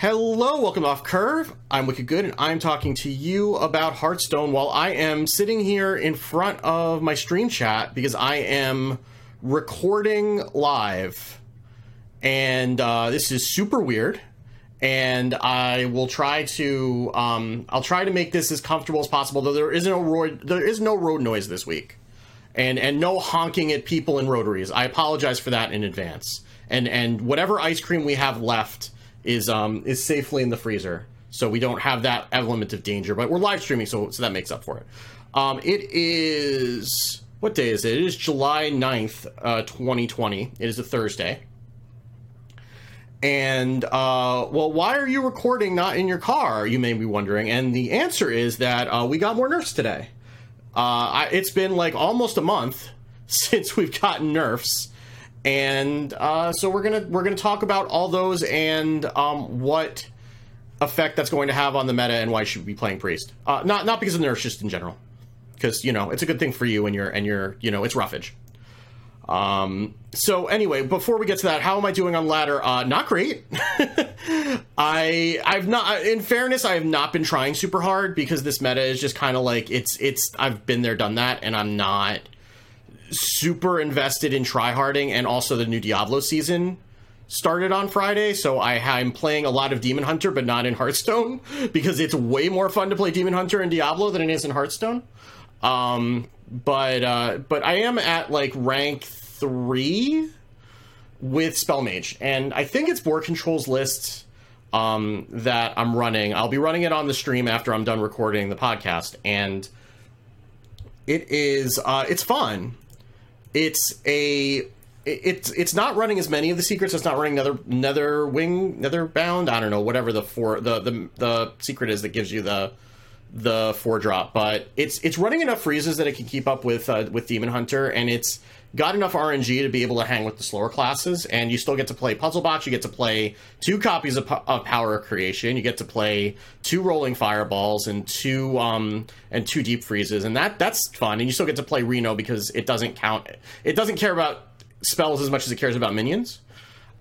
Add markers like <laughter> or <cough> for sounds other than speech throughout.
Hello, welcome off Curve. I'm Wicked Good, and I'm talking to you about Hearthstone while I am sitting here in front of my stream chat because I am recording live. And uh, this is super weird. And I will try to, um, I'll try to make this as comfortable as possible. Though there is no road, there is no road noise this week, and and no honking at people in rotaries. I apologize for that in advance. And and whatever ice cream we have left is um is safely in the freezer, so we don't have that element of danger. But we're live streaming, so so that makes up for it. Um, it is what day is it? It is July 9th, uh, 2020. It is a Thursday. And uh, well, why are you recording not in your car? You may be wondering. And the answer is that uh, we got more nerfs today. Uh, I, it's been like almost a month <laughs> since we've gotten nerfs, and uh, so we're gonna we're gonna talk about all those and um, what effect that's going to have on the meta and why you should be playing priest. Uh, not not because of nerfs, just in general, because you know it's a good thing for you and your and your you know it's roughage. Um, so anyway, before we get to that, how am I doing on ladder? Uh, not great. <laughs> I I've not in fairness, I have not been trying super hard because this meta is just kind of like it's it's I've been there, done that, and I'm not super invested in tryharding and also the new Diablo season started on Friday, so I, I'm playing a lot of Demon Hunter, but not in Hearthstone <laughs> because it's way more fun to play Demon Hunter in Diablo than it is in Hearthstone. Um, but uh, but I am at like rank three with Spell Mage, and I think it's BoarControl's list um, that I'm running. I'll be running it on the stream after I'm done recording the podcast, and it is uh, it's fun. It's a it's it's not running as many of the secrets. It's not running Nether Nether Wing Nether Bound. I don't know whatever the four the the the secret is that gives you the the four drop, but it's it's running enough freezes that it can keep up with uh, with Demon Hunter, and it's got enough RNG to be able to hang with the slower classes. And you still get to play Puzzle Box. You get to play two copies of, of Power of Creation. You get to play two Rolling Fireballs and two um and two Deep Freezes, and that that's fun. And you still get to play Reno because it doesn't count. It doesn't care about spells as much as it cares about minions.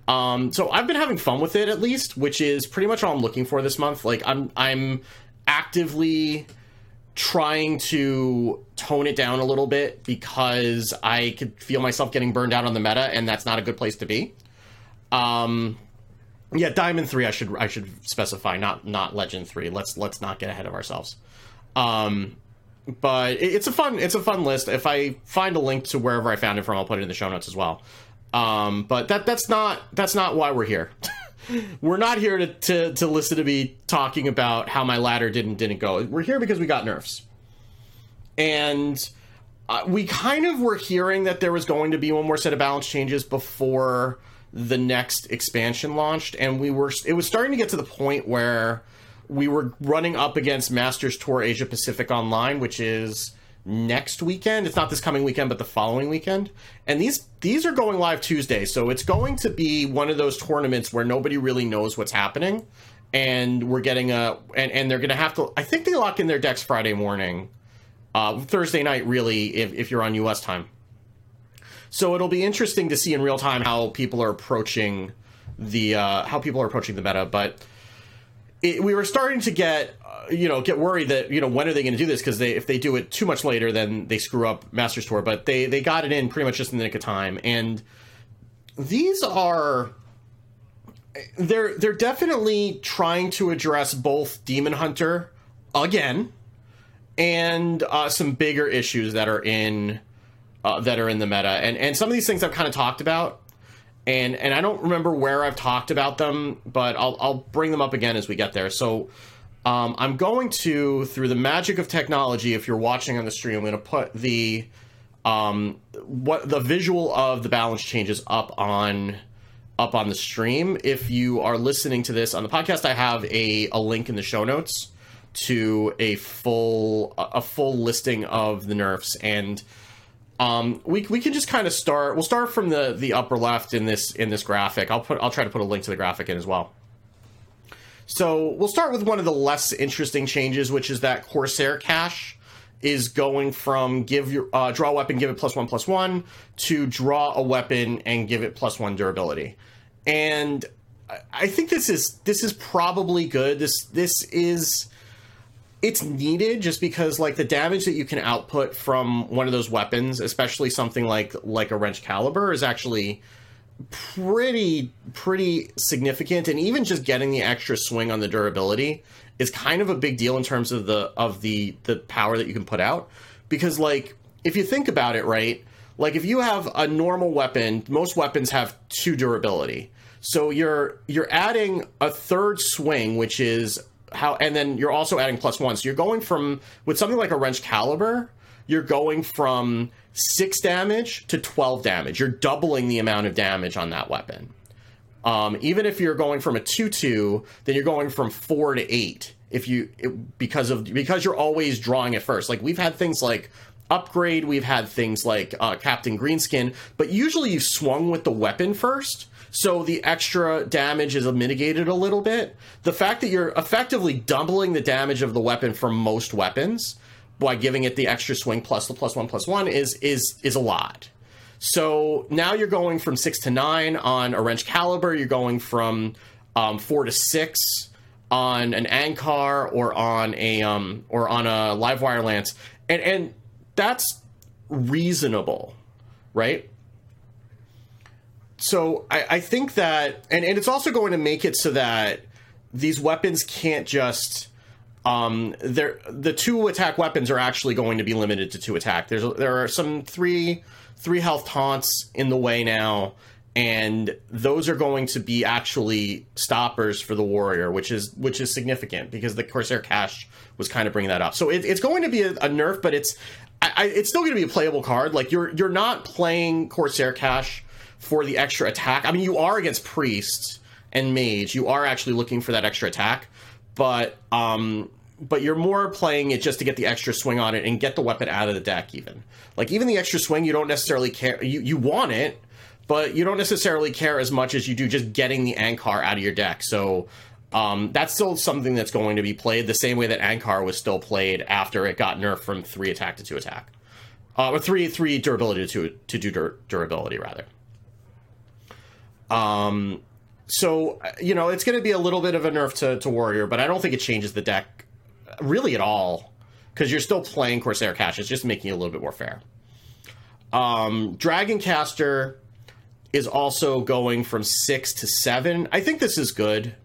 Um, so I've been having fun with it at least, which is pretty much all I'm looking for this month. Like I'm I'm actively trying to tone it down a little bit because I could feel myself getting burned out on the meta, and that's not a good place to be. Um, yeah, Diamond three. I should I should specify, not not Legend three. Let's let's not get ahead of ourselves. Um, but it, it's a fun it's a fun list. If I find a link to wherever I found it from, I'll put it in the show notes as well. Um, but that that's not that's not why we're here. <laughs> we're not here to, to, to listen to me talking about how my ladder didn't didn't go. We're here because we got nerfs, and uh, we kind of were hearing that there was going to be one more set of balance changes before the next expansion launched, and we were it was starting to get to the point where we were running up against Masters Tour Asia Pacific Online, which is next weekend. It's not this coming weekend, but the following weekend. And these these are going live Tuesday, so it's going to be one of those tournaments where nobody really knows what's happening, and we're getting a and and they're going to have to. I think they lock in their decks Friday morning, uh, Thursday night, really, if if you're on U.S. time. So it'll be interesting to see in real time how people are approaching the uh, how people are approaching the meta, but. It, we were starting to get you know get worried that you know when are they going to do this because they if they do it too much later then they screw up Masters Tour. But they they got it in pretty much just in the nick of time, and these are they're they're definitely trying to address both Demon Hunter again and uh, some bigger issues that are in uh, that are in the meta, and and some of these things I've kind of talked about. And, and I don't remember where I've talked about them, but I'll, I'll bring them up again as we get there. So, um, I'm going to, through the magic of technology, if you're watching on the stream, I'm going to put the um, what the visual of the balance changes up on up on the stream. If you are listening to this on the podcast, I have a, a link in the show notes to a full a full listing of the nerfs and um, we, we can just kind of start we'll start from the the upper left in this in this graphic i'll put i'll try to put a link to the graphic in as well so we'll start with one of the less interesting changes, which is that Corsair cache is going from give your uh, draw a weapon, give it plus one plus one to draw a weapon and give it plus one durability. And I think this is this is probably good. This this is it's needed just because like the damage that you can output from one of those weapons, especially something like like a Wrenchcalibur, is actually pretty pretty significant. And even just getting the extra swing on the durability is kind of a big deal in terms of the of the the power that you can put out. Because like if you think about it right like if you have a normal weapon most weapons have two durability. So you're you're adding a third swing which is how and then you're also adding plus one so you're going from with something like a Wrenchcalibur you're going from six damage to 12 damage. You're doubling the amount of damage on that weapon. Um, even if you're going from a 2-2, then you're going from 4 to 8 if you it, because of because you're always drawing it first. Like we've had things like upgrade, we've had things like uh, Captain Greenskin, but usually you've swung with the weapon first. So the extra damage is mitigated a little bit. The fact that you're effectively doubling the damage of the weapon for most weapons by giving it the extra swing plus the plus one plus one is is is a lot. So now you're going from six to nine on a Wrenchcalibur. You're going from um, four to six on an Ancharrr or on a um, or on a Livewire Lance, and and that's reasonable, right? So I, I think that, and, and it's also going to make it so that these weapons can't just um, the two attack weapons are actually going to be limited to two attack. There's there are some three three health taunts in the way now, and those are going to be actually stoppers for the warrior, which is which is significant because the Corsair Cache was kind of bringing that up. So it, it's going to be a, a nerf, but it's I, I, it's still going to be a playable card. Like you're you're not playing Corsair Cache for the extra attack. I mean, you are against priests and mage. You are actually looking for that extra attack but um, but you're more playing it just to get the extra swing on it and get the weapon out of the deck. Even like even the extra swing, you don't necessarily care. You you want it, but you don't necessarily care as much as you do just getting the Ancharrr out of your deck. So. Um, that's still something that's going to be played the same way that Ancharrr was still played after it got nerfed from three attack to two attack, uh, or three three durability to to do dur- durability rather. Um, so you know it's going to be a little bit of a nerf to, to warrior but i don't think it changes the deck really at all because you're still playing corsair cache it's just making it a little bit more fair. Um, dragon caster is also going from six to seven. I think this is good.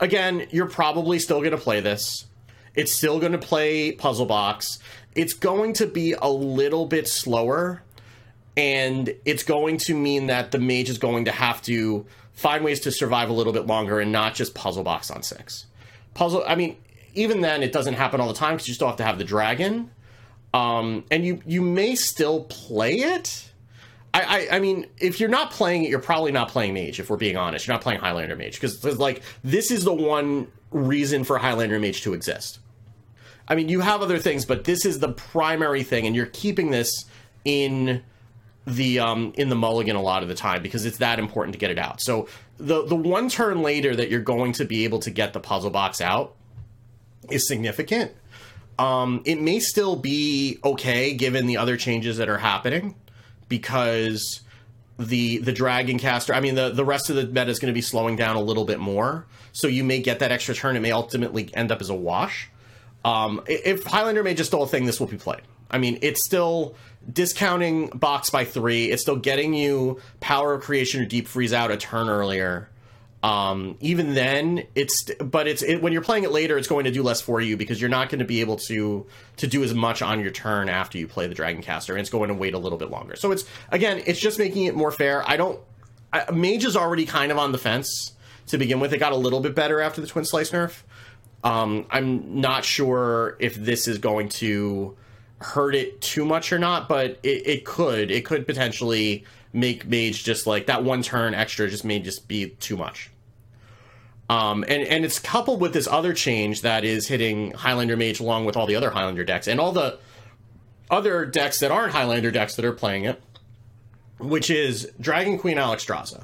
Again you're probably still going to play this. It's still going to play puzzle box. It's going to be a little bit slower and it's going to mean that the mage is going to have to find ways to survive a little bit longer and not just puzzle box on six. Puzzle, I mean, even then, it doesn't happen all the time because you still have to have the dragon, um, and you you may still play it. I, I, I mean, if you're not playing it, you're probably not playing mage. If we're being honest, you're not playing Highlander mage because like this is the one reason for Highlander mage to exist. I mean, you have other things, but this is the primary thing, and you're keeping this in the um, in the mulligan a lot of the time because it's that important to get it out. So the the one turn later that you're going to be able to get the puzzle box out is significant. Um, it may still be okay given the other changes that are happening because the the dragon caster i mean the the rest of the meta is going to be slowing down a little bit more so you may get that extra turn it may ultimately end up as a wash um, if highlander may just still a thing this will be played i mean it's still discounting box by three. It's still getting you power of creation or deep freeze out a turn earlier. Um, even then, it's but it's it, when you're playing it later, it's going to do less for you because you're not going to be able to to do as much on your turn after you play the Dragon Caster, and it's going to wait a little bit longer. So it's again, it's just making it more fair. I don't. I, Mage is already kind of on the fence to begin with. It got a little bit better after the Twin Slice nerf. Um, I'm not sure if this is going to hurt it too much or not, but it, it could. It could potentially make Mage just like that one turn extra just may just be too much. Um, and, and it's coupled with this other change that is hitting Highlander Mage along with all the other Highlander decks and all the other decks that aren't Highlander decks that are playing it, which is Dragon Queen Alexstrasza.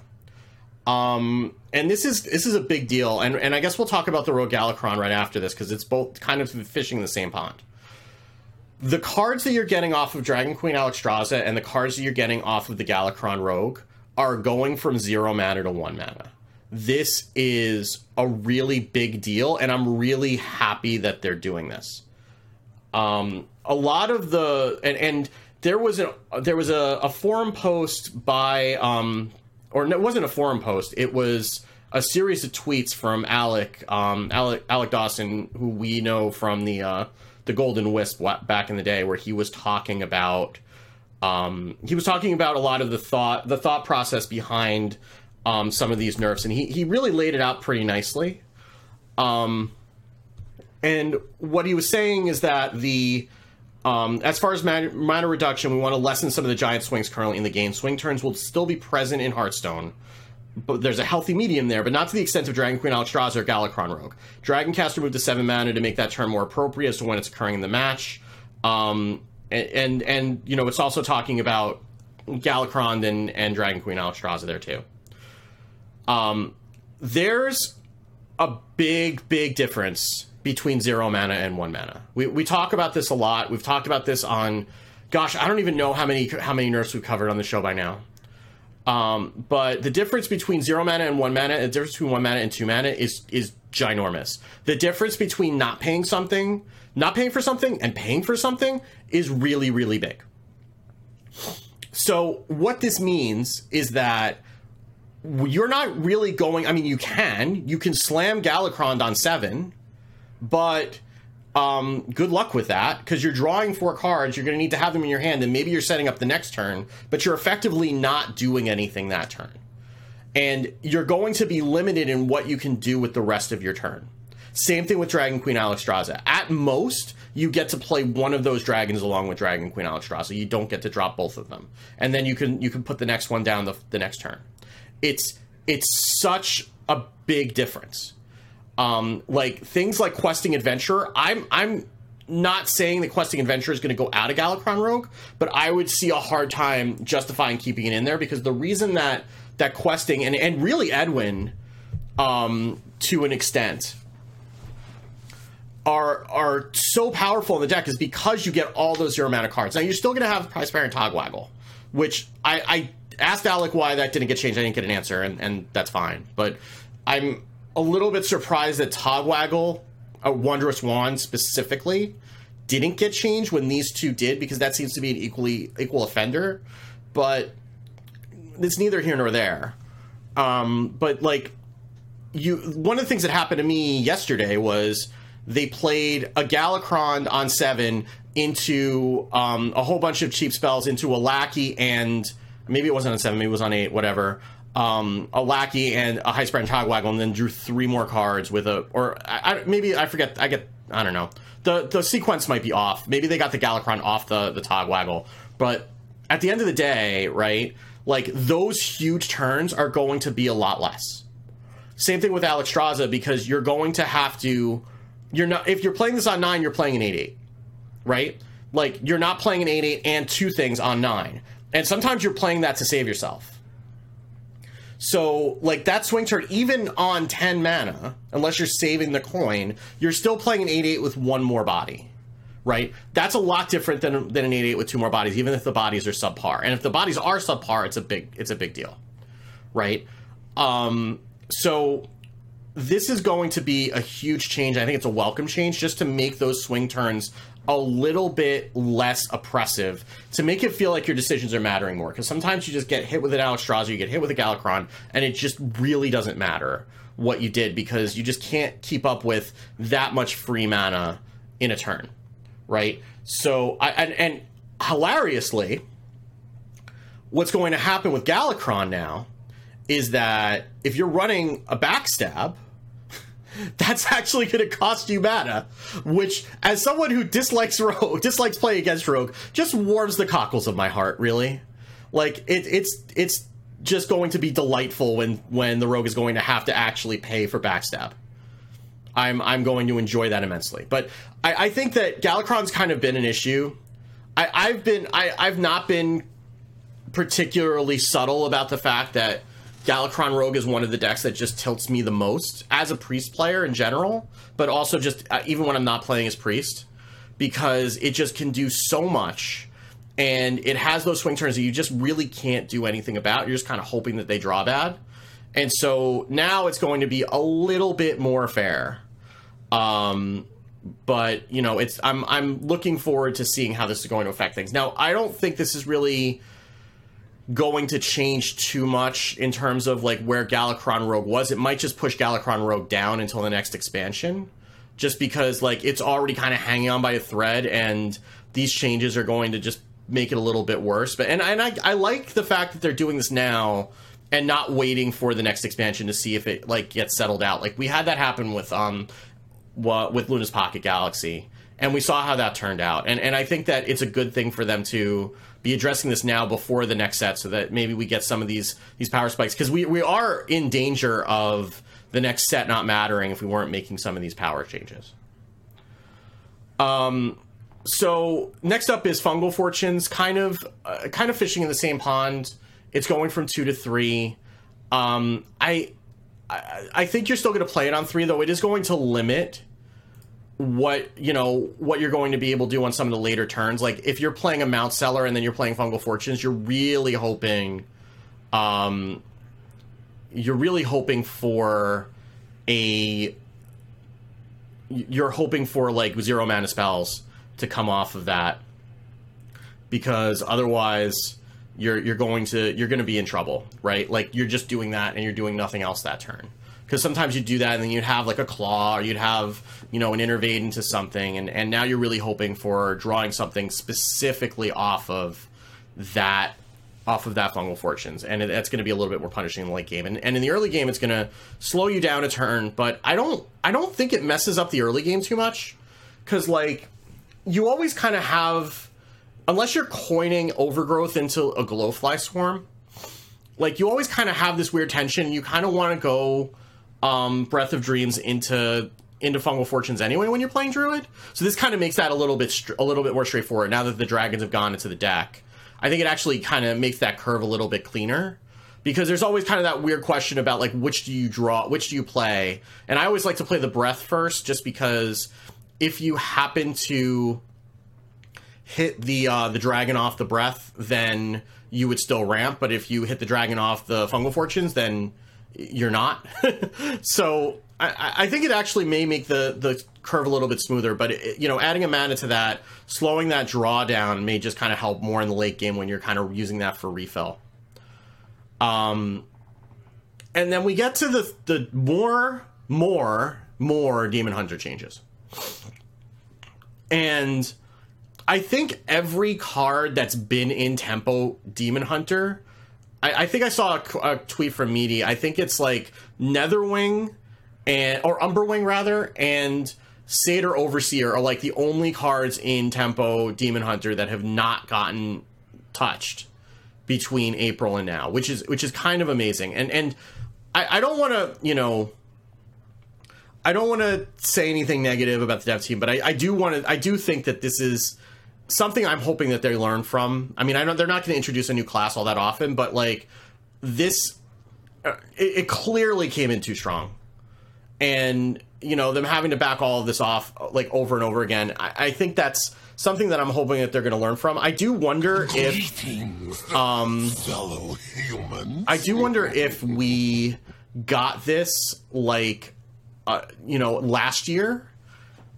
Um, and this is this is a big deal, and and I guess we'll talk about the Rogue Galakrond right after this because it's both kind of fishing the same pond the cards that you're getting off of Dragon Queen Alexstrasza and the cards that you're getting off of the Galakrond Rogue are going from zero mana to one mana. this is a really big deal, and I'm really happy that they're doing this. Um, a lot of the and, and there was a there was a, a forum post by um, or it wasn't a forum post. It was a series of tweets from Alec um, Alec Alec Dawson, who we know from the uh, the Golden Wisp back in the day, where he was talking about um, he was talking about a lot of the thought the thought process behind um, some of these nerfs, and he he really laid it out pretty nicely. Um, and what he was saying is that the um, as far as mana reduction, we want to lessen some of the giant swings currently in the game. Swing turns will still be present in Hearthstone, but there's a healthy medium there, but not to the extent of Dragon Queen Alexstrasza or Galakrond Rogue. Dragon Caster moved to seven mana to make that turn more appropriate as to when it's occurring in the match. Um, and, and, and you know it's also talking about Galakrond and and Dragon Queen Alexstrasza there too. Um, there's a big big difference between zero mana and one mana. We, we talk about this a lot. We've talked about this on, gosh, I don't even know how many how many nerfs we've covered on the show by now. Um, but the difference between zero mana and one mana, the difference between one mana and two mana is is ginormous. The difference between not paying something, not paying for something, and paying for something is really really big. So what this means is that you're not really going. I mean, you can you can slam Galakrond on seven but um, good luck with that because you're drawing four cards. You're going to need to have them in your hand, and maybe you're setting up the next turn, but you're effectively not doing anything that turn. And you're going to be limited in what you can do with the rest of your turn. Same thing with Dragon Queen Alexstrasza. At most, you get to play one of those dragons along with Dragon Queen Alexstrasza. You don't get to drop both of them, and then you can you can put the next one down the, the next turn. It's it's such a big difference um, like things like questing adventure. I'm I'm not saying that questing adventure is going to go out of Galakrond Rogue, but I would see a hard time justifying keeping it in there because the reason that that questing and and really Edwin, um, to an extent, are are so powerful in the deck is because you get all those zero mana cards. Now you're still going to have Heistbaron Togwaggle, which I, I asked Alec why that didn't get changed. I didn't get an answer, and, and that's fine. But I'm a little bit surprised that Togwaggle, a Wondrous Wand specifically, didn't get changed when these two did because that seems to be an equally equal offender. But it's neither here nor there. Um, but like you, one of the things that happened to me yesterday was they played a Galakrond on seven into um, a whole bunch of cheap spells into a lackey and maybe it wasn't on seven, maybe it was on eight, whatever um, a lackey and a high sprite Togwaggle, and then drew three more cards with a or I, I, maybe I forget. I get I don't know. The the sequence might be off. Maybe they got the Galakrond off the the Togwaggle, but at the end of the day, right? Like those huge turns are going to be a lot less. Same thing with Alexstrasza because you're going to have to. You're not if you're playing this on nine, you're playing an eight eight, right? Like you're not playing an eight eight and two things on nine, and sometimes you're playing that to save yourself so, like that swing turn, even on 10 mana, unless you're saving the coin, you're still playing an 8 8 with one more body, right? That's a lot different than, than an 8 8 with two more bodies, even if the bodies are subpar. And if the bodies are subpar, it's a big it's a big deal, right? Um, so this is going to be a huge change. I think it's a welcome change just to make those swing turns a little bit less oppressive to make it feel like your decisions are mattering more. Because sometimes you just get hit with an Alexstrasza, you get hit with a Galakrond, and it just really doesn't matter what you did because you just can't keep up with that much free mana in a turn, right? So, I, and, and hilariously, what's going to happen with Galakrond now is that if you're running a backstab, <laughs> that's actually going to cost you mana, which, as someone who dislikes <laughs> Rogue, dislikes playing against Rogue, just warms the cockles of my heart. Really, like it, it's it's just going to be delightful when when the Rogue is going to have to actually pay for backstab. I'm I'm going to enjoy that immensely. But I, I think that Galakrond's kind of been an issue. I, I've been I, I've not been particularly subtle about the fact that Galakrond Rogue is one of the decks that just tilts me the most as a priest player in general, but also just uh, even when I'm not playing as priest, because it just can do so much. And it has those swing turns that you just really can't do anything about. You're just kind of hoping that they draw bad. and so now it's going to be a little bit more fair. Um, but you know, it's I'm I'm looking forward to seeing how this is going to affect things. Now, I don't think this is really going to change too much in terms of like where Galakrond Rogue was. It might just push Galakrond Rogue down until the next expansion, just because like it's already kind of hanging on by a thread, and these changes are going to just make it a little bit worse. But and and I I like the fact that they're doing this now and not waiting for the next expansion to see if it like gets settled out. Like we had that happen with um with Luna's Pocket Galaxy, and we saw how that turned out. And and I think that it's a good thing for them to be addressing this now before the next set, so that maybe we get some of these these power spikes because we we are in danger of the next set not mattering if we weren't making some of these power changes. Um. So next up is fungal fortunes, kind of uh, kind of fishing in the same pond. It's going from two to three. Um, I, I I think you're still going to play it on three, though. It is going to limit what you know what you're going to be able to do on some of the later turns. Like if you're playing a Mount Seller and then you're playing Fungal Fortunes, you're really hoping, um, you're really hoping for a. You're hoping for like zero mana spells to come off of that, because otherwise you're you're going to you're going to be in trouble, right? Like you're just doing that and you're doing nothing else that turn because sometimes you do that and then you'd have like a claw or you'd have you know an innervate into something and and now you're really hoping for drawing something specifically off of that off of that fungal fortunes. And that's going to be a little bit more punishing in the late game. And, and in the early game it's going to slow you down a turn but i don't i don't think it messes up the early game too much. Because like you always kind of have unless you're coining overgrowth into a glowfly swarm like you always kind of have this weird tension you kind of want to go um, Breath of Dreams into into Fungal Fortunes anyway when you're playing Druid. So this kind of makes that a little bit str- a little bit more straightforward now that the dragons have gone into the deck. I think it actually kind of makes that curve a little bit cleaner because there's always kind of that weird question about like which do you draw, which do you play, and I always like to play the breath first just because if you happen to hit the uh, the dragon off the breath, then you would still ramp. But if you hit the dragon off the fungal fortunes, then you're not. <laughs> so I, I, think it actually may make the the curve a little bit smoother. But it, you know, adding a mana to that, slowing that drawdown may just kind of help more in the late game when you're kind of using that for refill. Um, and then we get to the the more more more demon hunter changes, and I think every card that's been in tempo demon hunter I, I think I saw a, a, tweet from Meaty. I think it's like Netherwing and or Umberwing rather, and Satyr Overseer are like the only cards in Tempo Demon Hunter that have not gotten touched between April and now, which is which is kind of amazing. And and I, I don't want to you know. I don't want to say anything negative about the dev team, but I, I do want to. I do think that this is something I'm hoping that they learn from. I mean, I know they're not going to introduce a new class all that often, but like this, uh, it, it, clearly came in too strong, and you know them having to back all of this off like over and over again. I, I think that's something that I'm hoping that they're going to learn from. I do wonder if, um, fellow humans. I do wonder if we got this like, uh, you know, last year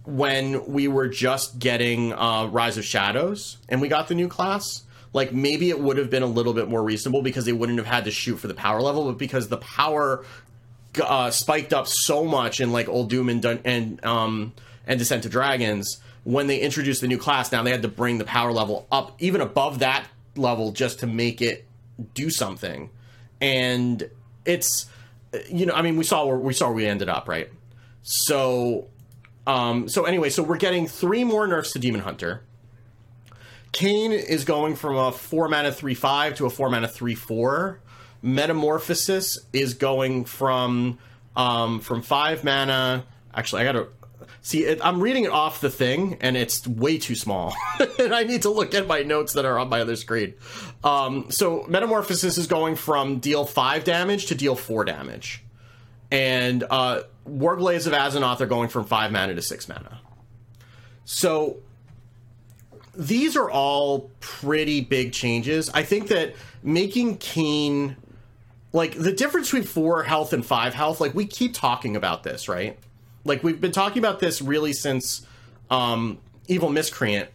when we were just getting uh, Rise of Shadows and we got the new class, like maybe it would have been a little bit more reasonable because they wouldn't have had to shoot for the power level, but because the power uh, spiked up so much in like Uldum and and um, and Descent of Dragons, when they introduced the new class, now they had to bring the power level up even above that level just to make it do something, and it's you know I mean we saw where we saw where we ended up right, so um, so anyway, so we're getting three more nerfs to Demon Hunter. Kayn is going from a four mana three five to a four mana three four. Metamorphosis is going from um, from five mana. Actually, I gotta see. It, I'm reading it off the thing, and it's way too small, <laughs> and I need to look at my notes that are on my other screen. Um, so Metamorphosis is going from deal five damage to deal four damage and uh, Warglaives of Azzinoth are going from five mana to six mana. So these are all pretty big changes. I think that making Kayn like the difference between four health and five health, like we keep talking about this, right? Like we've been talking about this really since um, Evil Miscreant,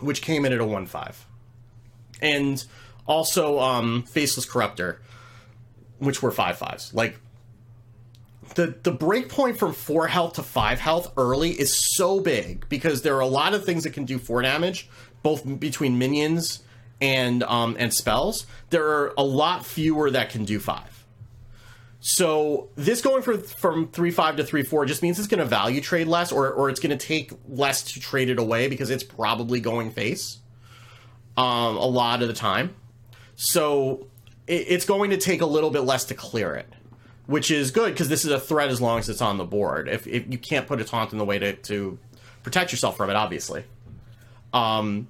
which came in at a one five, and also um, Faceless Corruptor, which were five fives. Like the the break point from four health to five health early is so big because there are a lot of things that can do four damage, both between minions and um, and spells. There are a lot fewer that can do five. So this going for, from three five to three four just means it's going to value trade less, or or it's going to take less to trade it away because it's probably going face um, a lot of the time. So it, it's going to take a little bit less to clear it which is good because this is a threat as long as it's on the board. If, if you can't put a taunt in the way to, to protect yourself from it, obviously. Um,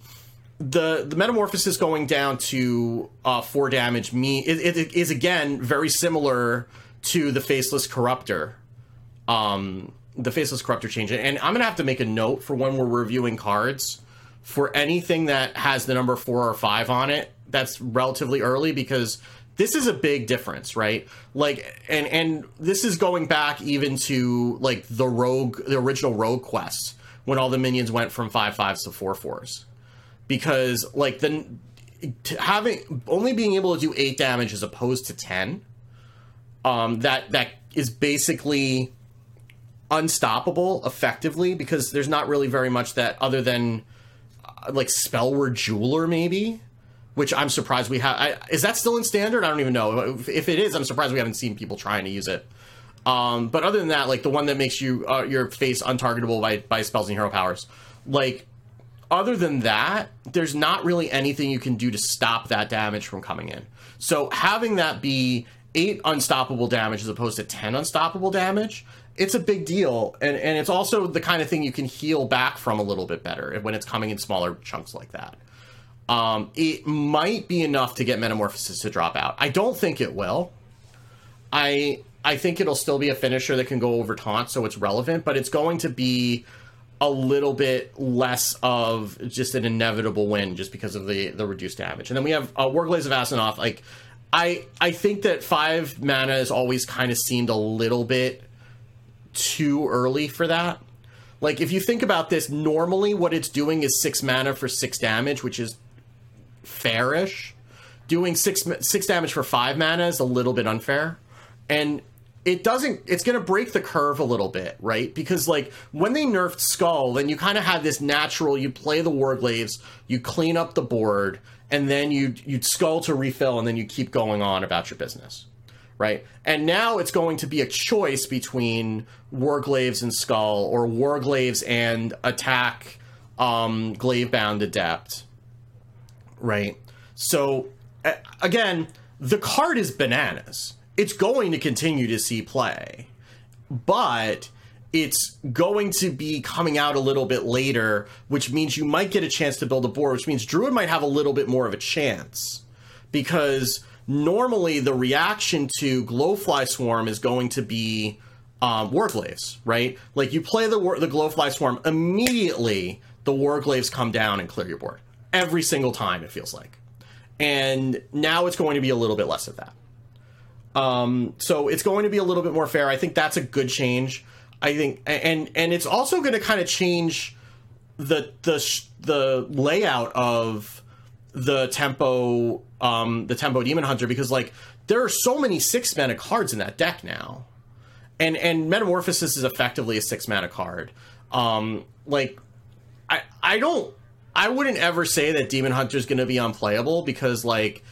the the metamorphosis going down to uh, four damage me it, it is again very similar to the faceless corruptor, um, the faceless corruptor change. And I'm gonna have to make a note for when we're reviewing cards for anything that has the number four or five on it. That's relatively early because this is a big difference, right? Like, and and this is going back even to like the rogue, the original rogue quests when all the minions went from five fives to four fours, because like the having only being able to do eight damage as opposed to ten, um, that that is basically unstoppable effectively because there's not really very much that other than uh, like Spellward Jeweler maybe which I'm surprised we have. Is that still in standard? I don't even know. If it is, I'm surprised we haven't seen people trying to use it. Um, but other than that, like the one that makes you uh, your face untargetable by by spells and hero powers, like other than that, there's not really anything you can do to stop that damage from coming in. So having that be eight unstoppable damage as opposed to ten unstoppable damage, it's a big deal, and and it's also the kind of thing you can heal back from a little bit better when it's coming in smaller chunks like that um, it might be enough to get Metamorphosis to drop out. I don't think it will. I I think it'll still be a finisher that can go over taunt, so it's relevant, but it's going to be a little bit less of just an inevitable win just because of the the reduced damage. And then we have uh, Warglaives of Azzinoth. Like, I I think that five mana has always kind of seemed a little bit too early for that. Like, if you think about this, normally what it's doing is six mana for six damage, which is fairish. Doing six six damage for five mana is a little bit unfair, and it doesn't. It's going to break the curve a little bit, right? Because like when they nerfed Skull, then you kind of had this natural. You play the Warglaives, you clean up the board, and then you you'd Skull to refill, and then you keep going on about your business right? And now it's going to be a choice between Warglaives and Skull or Warglaives and Attack um, Glavebound Adept, right? So again, the card is bananas. It's going to continue to see play, but it's going to be coming out a little bit later, which means you might get a chance to build a board, which means Druid might have a little bit more of a chance because normally the reaction to Glowfly Swarm is going to be um, Warglaives, right? Like you play the the Glowfly Swarm immediately, the Warglaives come down and clear your board every single time. It feels like, and now it's going to be a little bit less of that. Um, so it's going to be a little bit more fair. I think that's a good change. I think, and and it's also going to kind of change the the the layout of the tempo um the tempo demon hunter because like there are so many six mana cards in that deck now and and metamorphosis is effectively a six mana card um like i i don't I wouldn't ever say that Demon Hunter is going to be unplayable because like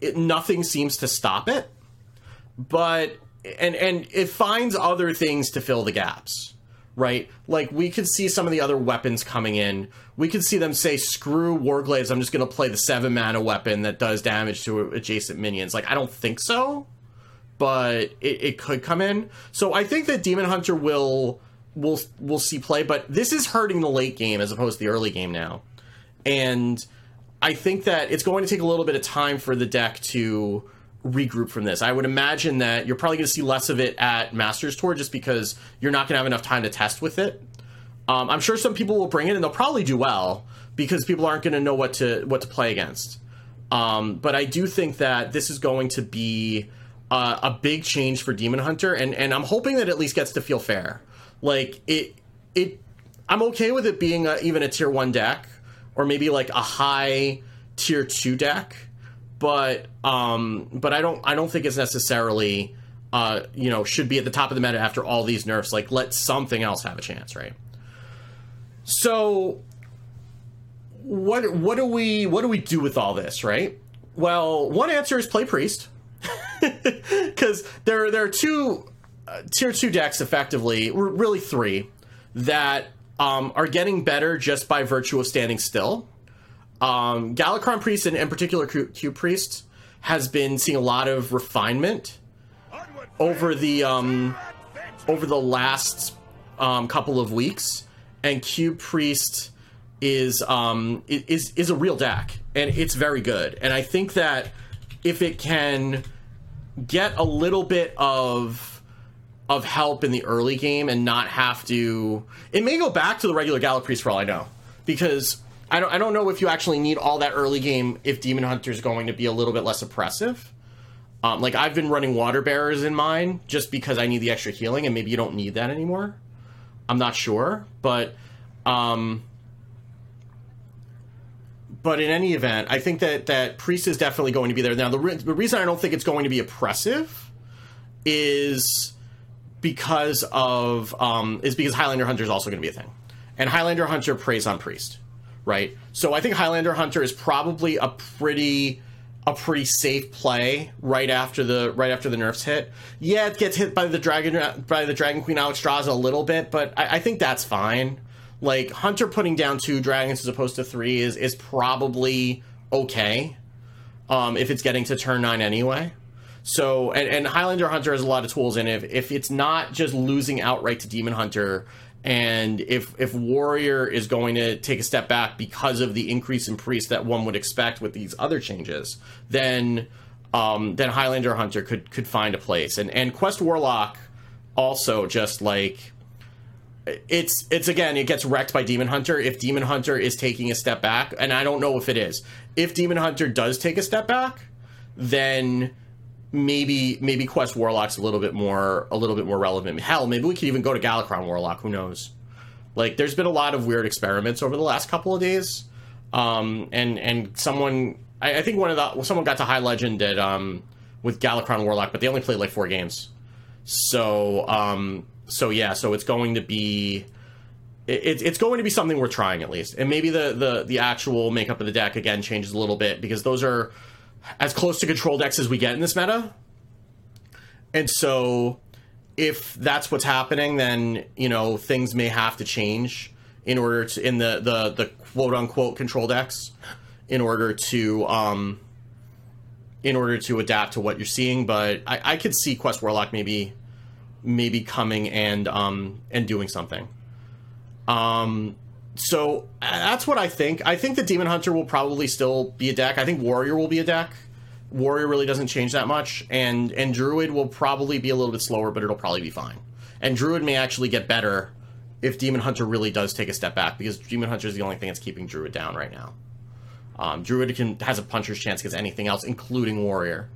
it, nothing seems to stop it. But and and it finds other things to fill the gaps, right? Like we could see some of the other weapons coming in. We could see them say, "Screw Warglaives, I'm just going to play the seven mana weapon that does damage to adjacent minions." Like I don't think so, but it, it could come in. So I think that Demon Hunter will will will see play, but this is hurting the late game as opposed to the early game now and I think that it's going to take a little bit of time for the deck to regroup from this. I would imagine that you're probably going to see less of it at Masters Tour just because you're not going to have enough time to test with it. Um, I'm sure some people will bring it and they'll probably do well because people aren't going to know what to what to play against. Um, but I do think that this is going to be uh, a big change for Demon Hunter, and and I'm hoping that at least gets to feel fair. Like it it, I'm okay with it being a, even a tier one deck, or maybe like a high tier two deck, but um, but I don't I don't think it's necessarily uh, you know should be at the top of the meta after all these nerfs. Like let something else have a chance, right? So what what do we what do we do with all this, right? Well, one answer is play priest <laughs> because there there are two uh, tier two decks effectively, really three that um, are getting better just by virtue of standing still. Um, Galakrond Priest and in particular Q, Priest has been seeing a lot of refinement over the um, over the last um, couple of weeks, and Q Priest is um is is a real deck and it's very good and i think that if it can get a little bit of of help in the early game and not have to it may go back to the regular Gallic Priest for all I know because I don't I don't know if you actually need all that early game if Demon Hunter is going to be a little bit less oppressive. Um, like I've been running Water Bearers in mine just because I need the extra healing and maybe you don't need that anymore. I'm not sure, but um, but in any event, I think that that priest is definitely going to be there. Now, the, re- the reason I don't think it's going to be oppressive is because of um, is because Highlander Hunter is also going to be a thing, and Highlander Hunter preys on priest, right? So I think Highlander Hunter is probably a pretty a pretty safe play right after the right after the nerfs hit. Yeah, it gets hit by the dragon by the Dragon Queen Alexstrasza a little bit, but I, I think that's fine like Hunter putting down two dragons as opposed to three is is probably okay. Um, if it's getting to turn nine anyway. So and, and Highlander Hunter has a lot of tools and if if it's not just losing outright to Demon Hunter and if if Warrior is going to take a step back because of the increase in priest that one would expect with these other changes, then um, then Highlander Hunter could could find a place. And and Quest Warlock also just like it's it's again it gets wrecked by Demon Hunter if Demon Hunter is taking a step back, and I don't know if it is. If Demon Hunter does take a step back, then maybe maybe Quest Warlock's a little bit more a little bit more relevant. Hell, maybe we could even go to Galakrond Warlock. Who knows? Like, there's been a lot of weird experiments over the last couple of days, um, and and someone I, I think one of the someone got to High Legend at um, with Galakrond Warlock, but they only played like four games. So um, so yeah, so it's going to be it, it's going to be something we're trying at least, and maybe the the the actual makeup of the deck again changes a little bit because those are as close to control decks as we get in this meta, and so if that's what's happening, then you know things may have to change in order to in the the the quote unquote control decks in order to um in order to adapt to what you're seeing. But I, I could see Quest Warlock maybe maybe coming and um, and doing something. Um, so that's what I think. I think the Demon Hunter will probably still be a deck. I think Warrior will be a deck. Warrior really doesn't change that much, and and Druid will probably be a little bit slower, but it'll probably be fine. And Druid may actually get better if Demon Hunter really does take a step back, because Demon Hunter is the only thing that's keeping Druid down right now. Um, Druid can has a puncher's chance against anything else, including Warrior.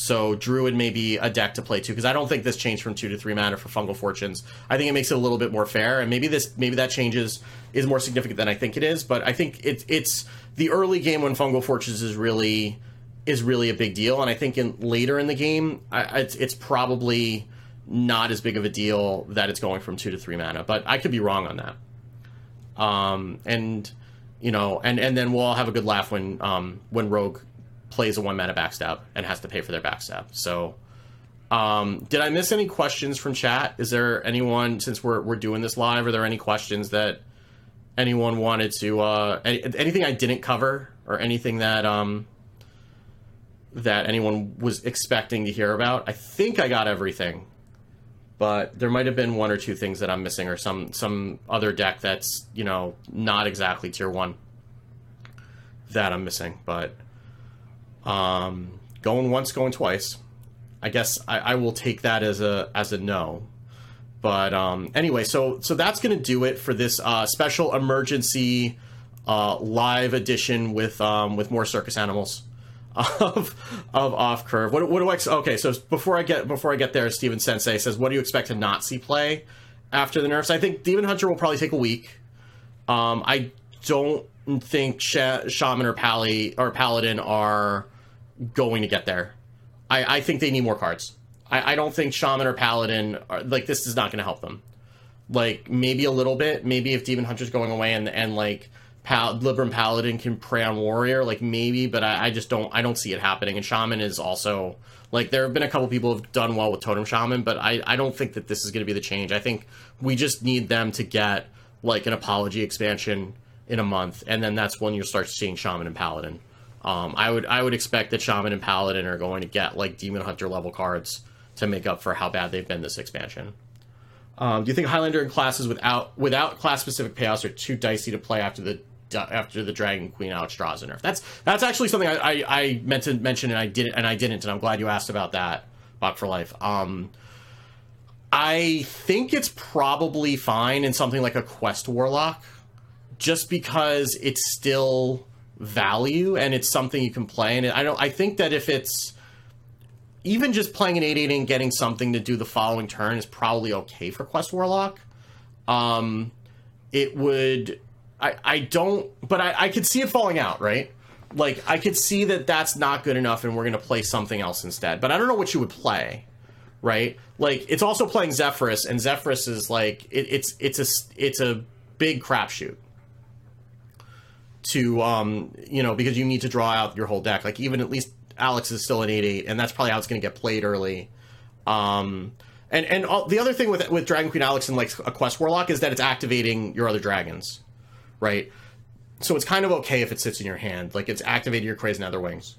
So Druid may be a deck to play too, because I don't think this changed from two to three mana for Fungal Fortunes. I think it makes it a little bit more fair, and maybe this maybe that changes is more significant than I think it is. But I think it's it's the early game when Fungal Fortunes is really is really a big deal, and I think in later in the game, I, it's it's probably not as big of a deal that it's going from two to three mana. But I could be wrong on that. Um, and you know, and and then we'll all have a good laugh when um when Rogue plays a one mana backstab and has to pay for their backstab. So, um, did I miss any questions from chat? Is there anyone since we're we're doing this live? Are there any questions that anyone wanted to uh, any, anything I didn't cover or anything that um that anyone was expecting to hear about? I think I got everything, but there might have been one or two things that I'm missing or some some other deck that's you know not exactly tier one that I'm missing, but. Um, going once, going twice. I guess I, I, will take that as a as a no. But um, anyway, so so that's going to do it for this uh, special emergency uh, live edition with um, with more circus animals. <laughs> of of off curve. What, what do I? Okay, so before I get before I get there, Steven Sensei says, "What do you expect to not see play after the nerfs?" I think Demon Hunter will probably take a week. Um, I don't think Sh- Shaman or Pally or Paladin are going to get there. I, I think they need more cards. I, I don't think Shaman or Paladin are like this is not going to help them. Like maybe a little bit. Maybe if Demon Hunter's going away and and like Pal- Libram Paladin can prey on Warrior, like maybe, but I, I, just don't I don't see it happening. And Shaman is also like there have been a couple people who've done well with Totem Shaman, but I, I don't think that this is going to be the change. I think we just need them to get like an apology expansion in a month, and then that's when you start seeing Shaman and Paladin. Um, I would I would expect that Shaman and Paladin are going to get like Demon Hunter level cards to make up for how bad they've been this expansion. Um, do you think Highlander and classes without without class specific payouts are too dicey to play after the after the Dragon Queen Alexstrasza nerf? That's that's actually something I, I, I, meant to mention and I didn't and I didn't and I'm glad you asked about that. Bot for life. Um, I think it's probably fine in something like a Quest Warlock, just because it's still value and it's something you can play. And I don't. I think that if it's even just playing an 8 8 and getting something to do the following turn is probably okay for Quest Warlock. Um, it would. I, I don't. But I, I could see it falling out, right? Like, I could see that that's not good enough and we're going to play something else instead. But I don't know what you would play, right? Like, it's also playing Zephyrus, and Zephyrus is like. It, it's, it's, a, it's a big crapshoot to um you know because you need to draw out your whole deck like even at least Alex is still an 8-8, and that's probably how it's going to get played early. Um, and and all, the other thing with with Dragon Queen Alex and like a Quest Warlock is that it's activating your other dragons, right? So it's kind of okay if it sits in your hand, like it's activating your Crazed Netherwings.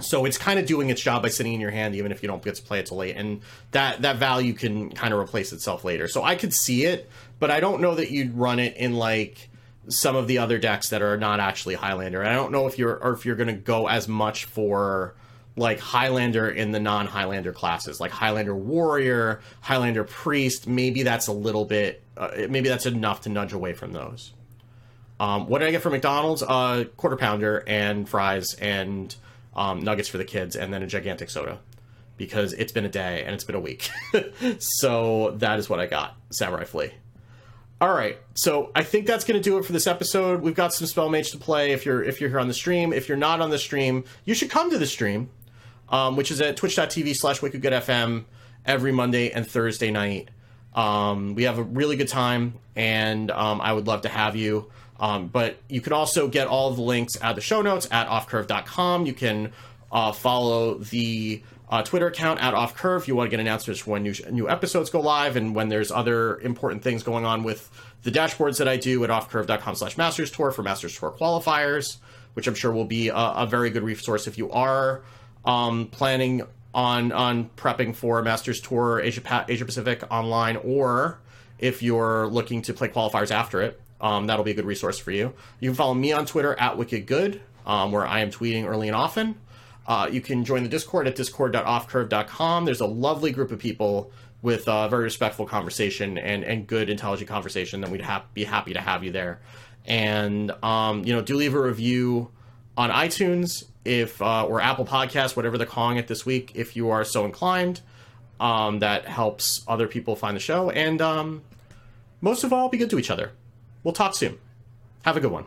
So it's kind of doing its job by sitting in your hand, even if you don't get to play it till late, and that that value can kind of replace itself later. So I could see it, but I don't know that you'd run it in like some of the other decks that are not actually Highlander. And I don't know if you're or if you're going to go as much for like Highlander in the non Highlander classes, like Highlander Warrior, Highlander Priest. Maybe that's a little bit, uh, maybe that's enough to nudge away from those. Um, what did I get from McDonald's? A uh, quarter pounder and fries and um, nuggets for the kids, and then a gigantic soda because it's been a day and it's been a week. <laughs> so that is what I got. Samurai Flea. All right, so I think that's going to do it for this episode. We've got some spell mage to play. If you're if you're here on the stream, if you're not on the stream, you should come to the stream, um, which is at twitch.tv/slash wickedgoodfm every Monday and Thursday night. Um, we have a really good time, and um, I would love to have you. Um, but you can also get all the links at the show notes at offcurve.com. You can uh, follow the uh, Twitter account at Off Curve. You want to get announcements when new, new episodes go live and when there's other important things going on with the dashboards that I do at offcurve.com slash Masters Tour for Masters Tour qualifiers, which I'm sure will be a, a very good resource if you are um, planning on on prepping for Masters Tour Asia, Asia Pacific online or if you're looking to play qualifiers after it. Um, that'll be a good resource for you. You can follow me on Twitter at WickedGood, um, where I am tweeting early and often. Uh, you can join the Discord at discord.offcurve.com. There's a lovely group of people with uh, very respectful conversation and, and good, intelligent conversation that we'd ha- be happy to have you there. And, um, you know, do leave a review on iTunes if uh, or Apple Podcasts, whatever they're calling it this week, if you are so inclined. Um, that helps other people find the show. And um, most of all, be good to each other. We'll talk soon. Have a good one.